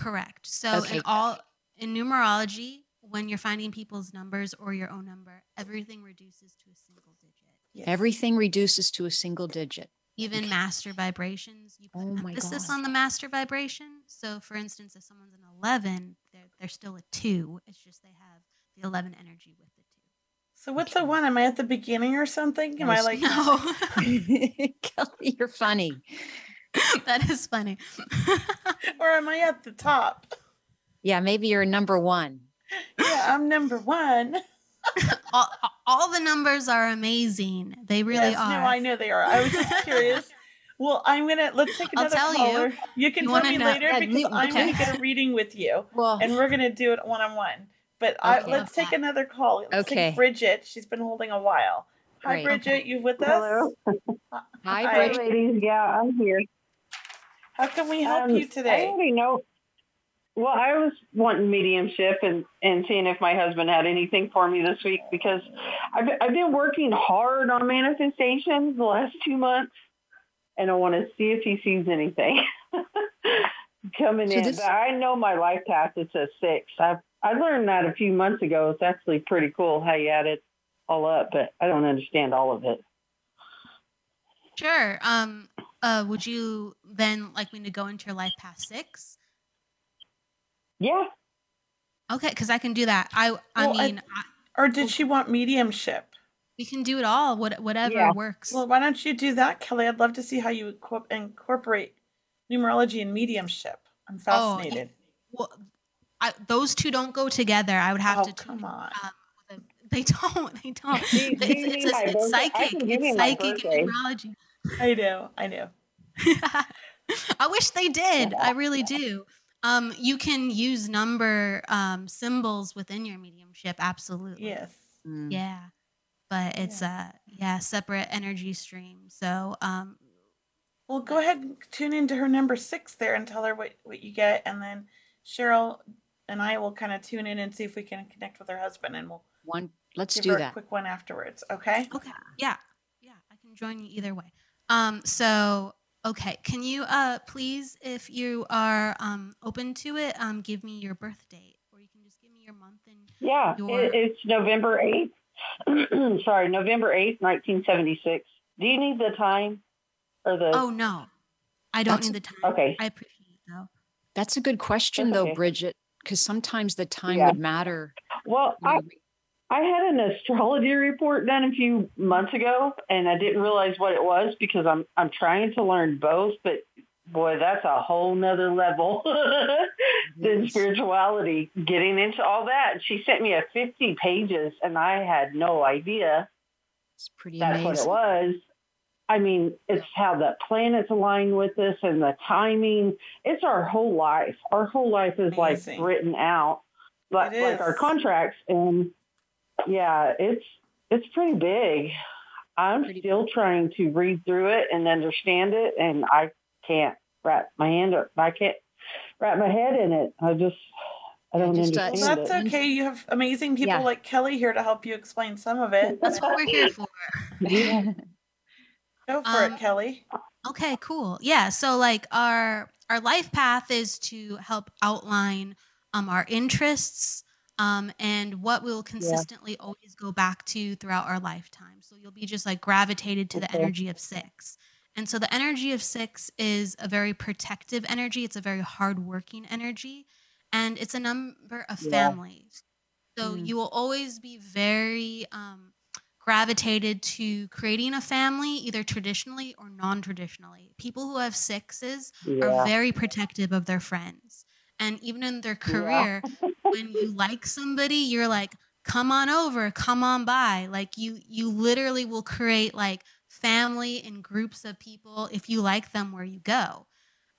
Correct. So Okay. in all in numerology, when you're finding people's numbers or your own number, everything reduces to a single digit. Yes. Everything reduces to a single digit. Even Okay. master vibrations, you put Oh emphasis gosh. on the master vibration. So for instance, if someone's an 11, they're, they're still a 2. It's just they have the 11 energy with the 2. So what's a 1? Am I at the beginning or something? Am I like No, Kelly, you're funny. that is funny. or am I at the top? Yeah, maybe you're number one. Yeah, I'm number 1. all, all the numbers are amazing. They really yes, are. No, I know they are. I was just curious. Well, I'm gonna let's take I'll another tell you. caller. You, can You tell me know- later Yeah, because you- I'm okay. gonna get a reading with you, Well, and we're gonna do it one on one. But I, let's take another call. Let's Okay. take Bridget. She's been holding a while. Hi, Great. Bridget. You with us? Hello. hi, Hi. Bridget. ladies. Yeah, I'm here. How can we help Um, you I today? already know. Well, I was wanting mediumship and, and seeing if my husband had anything for me this week because I've, I've been working hard on manifestations the last two months and I want to see if he sees anything coming So in. this- But I know my life path is a six. I I learned that a few months ago. It's actually pretty cool how you add it all up, but I don't understand all of it. Sure. Um. Uh. Would you then like me to go into your life path six? Yeah. Okay, because I can do that. I. I Well, mean, I, Or did she want mediumship? we can do it all. What whatever Yeah. works. Well, why don't you do that, Kelly? I'd love to see how you incorp- incorporate numerology and mediumship. I'm Oh, fascinated. Well, I, those two don't go together. I would have Oh, to. come on. Um, they don't. They don't. Do it's do it's, my it's? Psychic. can give you It's psychic and numerology. I know. I know. I wish they did. I really do. Um, you can use number um, symbols within your mediumship. Absolutely. Yes. Mm. Yeah. But it's a yeah separate energy stream. So um, Well, go ahead and tune into her number six there and tell her what, what you get. And then Cheryl and I will kind of tune in and see if we can connect with her husband and we'll One Let's give do her that. A quick one afterwards. Okay. Okay. Yeah. Yeah. I can join you either way. Um. So okay. Can you uh please, if you are um open to it, um give me your birth date, or you can just give me your month and yeah. your... It, it's November eighth. Sorry, November eighth, nineteen seventy six. Do you need the time or the? Oh no, I don't That's- need the time. Okay. I appreciate it though. That's a good question, That's though. Bridget, because sometimes the time Yeah. would matter. Well, I I had an astrology report done a few months ago, and I didn't realize what it was because I'm I'm trying to learn both, but boy, that's a whole nother level than spirituality. Getting into all that, she sent me a 50 pages, and I had no idea It's pretty that's amazing. what it was. I mean, it's how the planets align with us and the timing. It's our whole life. Our whole life is Amazing. like written out, like like our contracts. And yeah, it's it's pretty big. I'm Pretty still trying to read through it and understand it, and I can't wrap my hand. Or, I can't wrap my head in it. I just I don't just, uh, Well, understand that's it. okay. You have amazing people Yeah. like Kelly here to help you explain some of it. That's what we're here for. Go for Um, it, Kelly. Okay, cool. Yeah, so like our our life path is to help outline um our interests um and what we'll consistently always go back to throughout our lifetime. So you'll be just like gravitated to the energy of 6. And so the energy of 6 is a very protective energy, it's a very hardworking energy and it's a number of Yeah. families. So Mm. you will always be very um gravitated to creating a family either traditionally or non-traditionally. People who have sixes Yeah. are very protective of their friends. And even in their career, when you like somebody, you're like, come on over, come on by. Like you you literally will create like family and groups of people if you like them where you go.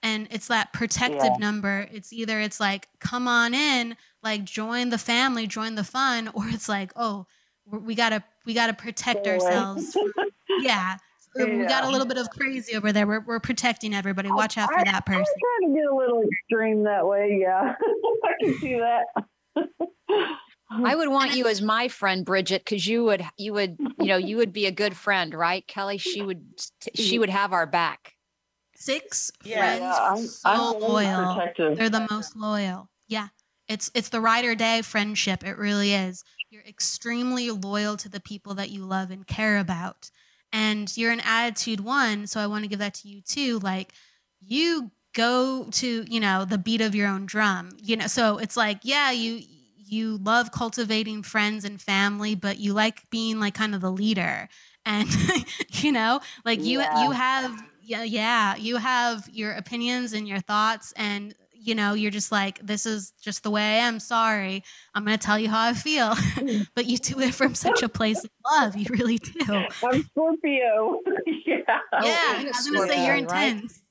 And it's that protective Yeah. number. It's either it's like, come on in, like join the family, join the fun, or it's like, oh, we're- gotta we gotta protect ourselves. from- yeah. We got a little bit of crazy over there. We're, we're protecting everybody. Oh, Watch out for I- that person. I'm trying to get a little extreme that way. Yeah, I can see that. I would want you as my friend, Bridget, because you would, you would, you know, you would be a good friend, right, Kelly? She would, she would have our back. Six Yeah. friends Yeah, I'm- so I'm loyal. protective. They're the most loyal. Yeah. It's it's the ride or die friendship. It really is. You're extremely loyal to the people that you love and care about. And you're an attitude one, so I want to give that to you too. Like you go to, you know, the beat of your own drum. You know, so it's like, yeah, you you love cultivating friends and family, but you like being like kind of the leader. And you know, like you Yeah. you have yeah, yeah, you have your opinions and your thoughts and you know, you're just like, this is just the way I am. Sorry. I'm going to tell you how I feel. Mm. but you do it from such a place of love. You really do. I'm Scorpio. yeah. yeah. I you're was going to say you're Scorpio, right? intense.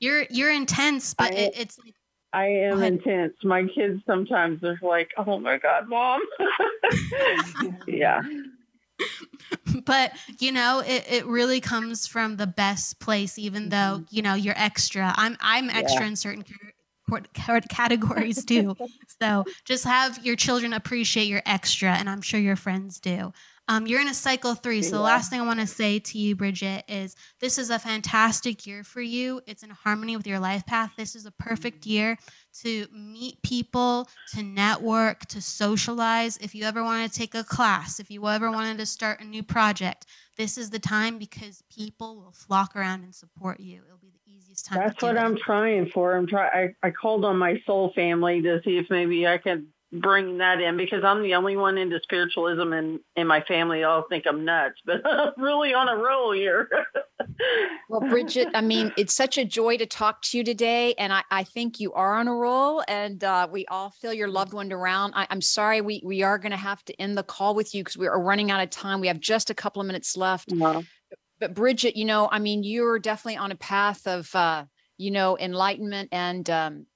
You're you're intense, but I- it, it's like I am intense. My kids sometimes are like, "Oh my god, mom." yeah. but you know it, it really comes from the best place even though mm-hmm. you know you're extra i'm i'm extra in certain car- car- categories too so just have your children appreciate your extra and i'm sure your friends do. Um, you're in a cycle three so the last thing i want to say to you bridget is this is a fantastic year for you. It's in harmony with your life path. This is a perfect year to meet people, to network, to socialize. If you ever want to take a class, if you ever wanted to start a new project, this is the time because people will flock around and support you. It'll be the easiest time. That's to what it. I'm trying for. I'm try. I, I called on my soul family to see if maybe I could bring that in because I'm the only one into spiritualism in in my family. I'll think I'm nuts, but I'm really on a roll here. Well, Bridget, I mean, it's such a joy to talk to you today. And I, I think you are on a roll and uh, we all feel your loved one around. I, I'm sorry, we, we are going to have to end the call with you because we are running out of time. We have just a couple of minutes left. No. But Bridget, you know, I mean, you're definitely on a path of, uh, you know, enlightenment. And, um,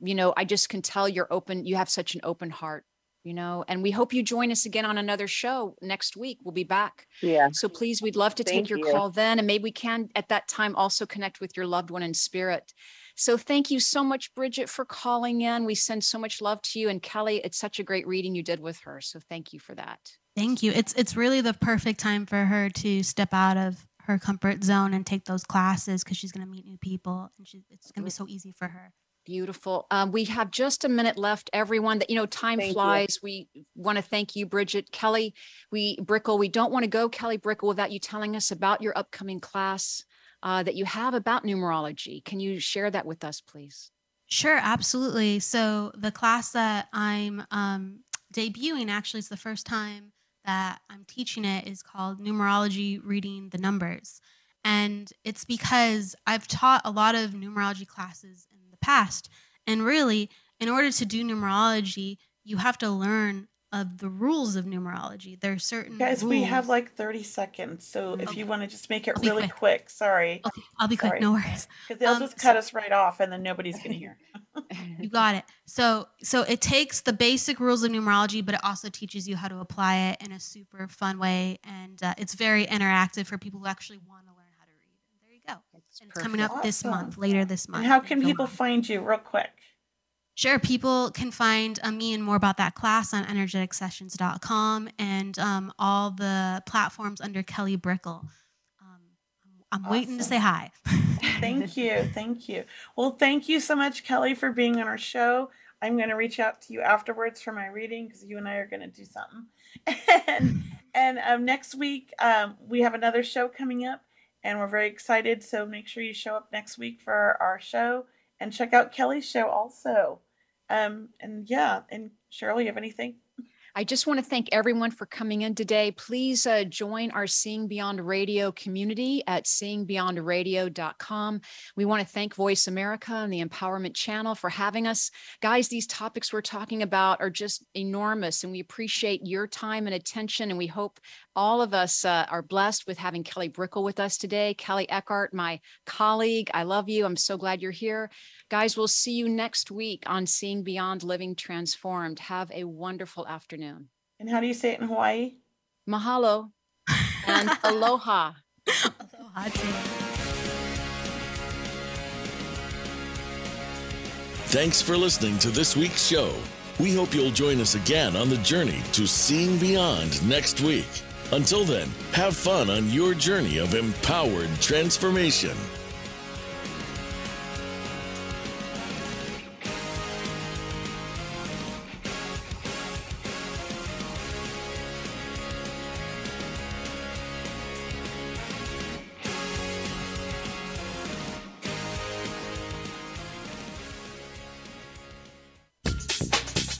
you know, I just can tell you're open. You have such an open heart, you know, and we hope you join us again on another show next week. We'll be back. Yeah. So please, we'd love to Thank take your you. call then. And maybe we can at that time also connect with your loved one in spirit. So thank you so much, Bridget, for calling in. We send so much love to you. And Kelly, it's such a great reading you did with her. So thank you for that. Thank you. It's it's really the perfect time for her to step out of her comfort zone and take those classes because she's going to meet new people and she, it's going to be so easy for her. Beautiful. Um, we have just a minute left, everyone. That you know, time thank flies. You. We want to thank you, Bridget Kelly. We Brickel. We don't want to go, Kelly Brickel, without you telling us about your upcoming class uh, that you have about numerology. Can you share that with us, please? Sure, absolutely. So the class that I'm um, debuting actually is the first time that I'm teaching it is called Numerology Reading the Numbers. And it's because I've taught a lot of numerology classes in the past. And really, in order to do numerology, you have to learn of the rules of numerology. There are certain guys. Rules. We have like thirty seconds, so if okay. you want to just make it really quick. quick. sorry. Okay, I'll be Sorry. quick. No worries. Because they'll um, just cut so, us right off, and then nobody's gonna hear. you got it. So, so it takes the basic rules of numerology, but it also teaches you how to apply it in a super fun way, and uh, it's very interactive for people who actually want to learn how to read. And there you go. It's, it's coming up awesome. this month, later this month. And how can people on. find you, real quick? Sure. People can find uh, me and more about that class on energeticsessions.com and um, all the platforms under Kelly Brickel. I'm awesome. waiting to say hi. thank you. Thank you. Well, thank you so much, Kelly, for being on our show. I'm going to reach out to you afterwards for my reading because you and I are going to do something. and and um, next week, um, we have another show coming up, and we're very excited. So make sure you show up next week for our, our show and check out Kelly's show also. Um, and yeah, and Cheryl, you have anything? I just want to thank everyone for coming in today. Please uh, join our Seeing Beyond Radio community at seeingbeyondradio.com. We want to thank Voice America and the Empowerment Channel for having us. Guys, these topics we're talking about are just enormous, and we appreciate your time and attention. And we hope all of us uh, are blessed with having Kelly Brickel with us today. Kelley Eckhart, my colleague, I love you. I'm so glad you're here. Guys, we'll see you next week on Seeing Beyond Living Transformed. Have a wonderful afternoon. And how do you say it in Hawaii? Mahalo and aloha. aloha too. Thanks for listening to this week's show. We hope you'll join us again on the journey to seeing beyond next week. Until then, have fun on your journey of empowered transformation.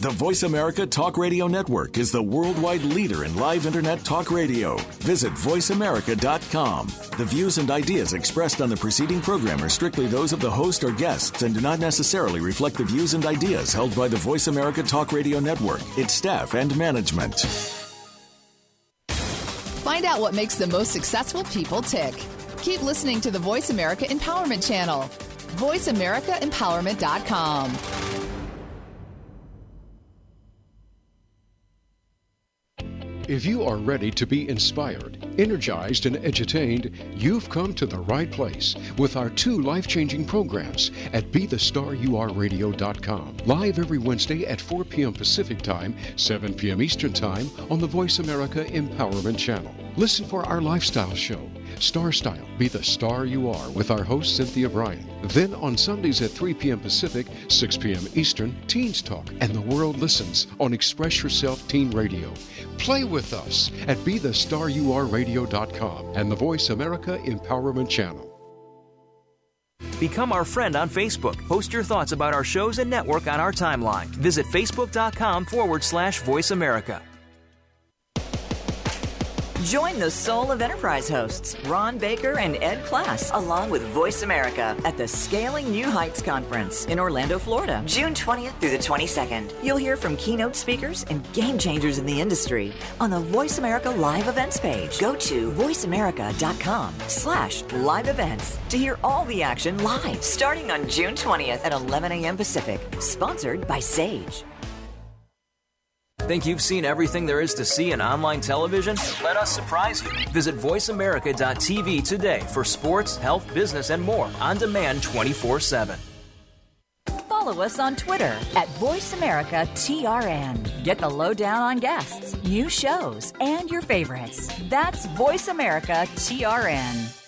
The Voice America Talk Radio Network is the worldwide leader in live Internet talk radio. Visit VoiceAmerica.com. The views and ideas expressed on the preceding program are strictly those of the host or guests and do not necessarily reflect the views and ideas held by the Voice America Talk Radio Network, its staff, and management. Find out what makes the most successful people tick. Keep listening to the Voice America Empowerment Channel. VoiceAmericaEmpowerment.com. If you are ready to be inspired, energized, and entertained, you've come to the right place with our two life changing programs at BeTheStarYouAreRadio.com. Live every Wednesday at 4 p.m. Pacific Time, 7 p.m. Eastern Time on the Voice America Empowerment Channel. Listen for our lifestyle show Star Style, Be the Star You Are with our host Cynthia Bryan. Then on Sundays at 3 p.m. Pacific, 6 p.m. Eastern, Teens Talk and the World Listens on Express Yourself Teen Radio. Play with us at BeTheStarYouAreRadio.com and the Voice America Empowerment Channel. Become our friend on Facebook. Post your thoughts about our shows and network on our timeline. Visit facebook.com forward slash voice America. Join the Soul of Enterprise hosts, Ron Baker and Ed Kless, along with Voice America at the Scaling New Heights Conference in Orlando, Florida, June 20th through the 22nd. You'll hear from keynote speakers and game changers in the industry on the Voice America Live Events page. Go to voiceamerica.com slash live events to hear all the action live starting on June 20th at 11 a.m. Pacific. Sponsored by Sage. Think you've seen everything there is to see in online television? Let us surprise you. Visit VoiceAmerica.tv today for sports, health, business, and more on demand 24 7. Follow us on Twitter at VoiceAmericaTRN. Get the lowdown on guests, new shows, and your favorites. That's VoiceAmericaTRN.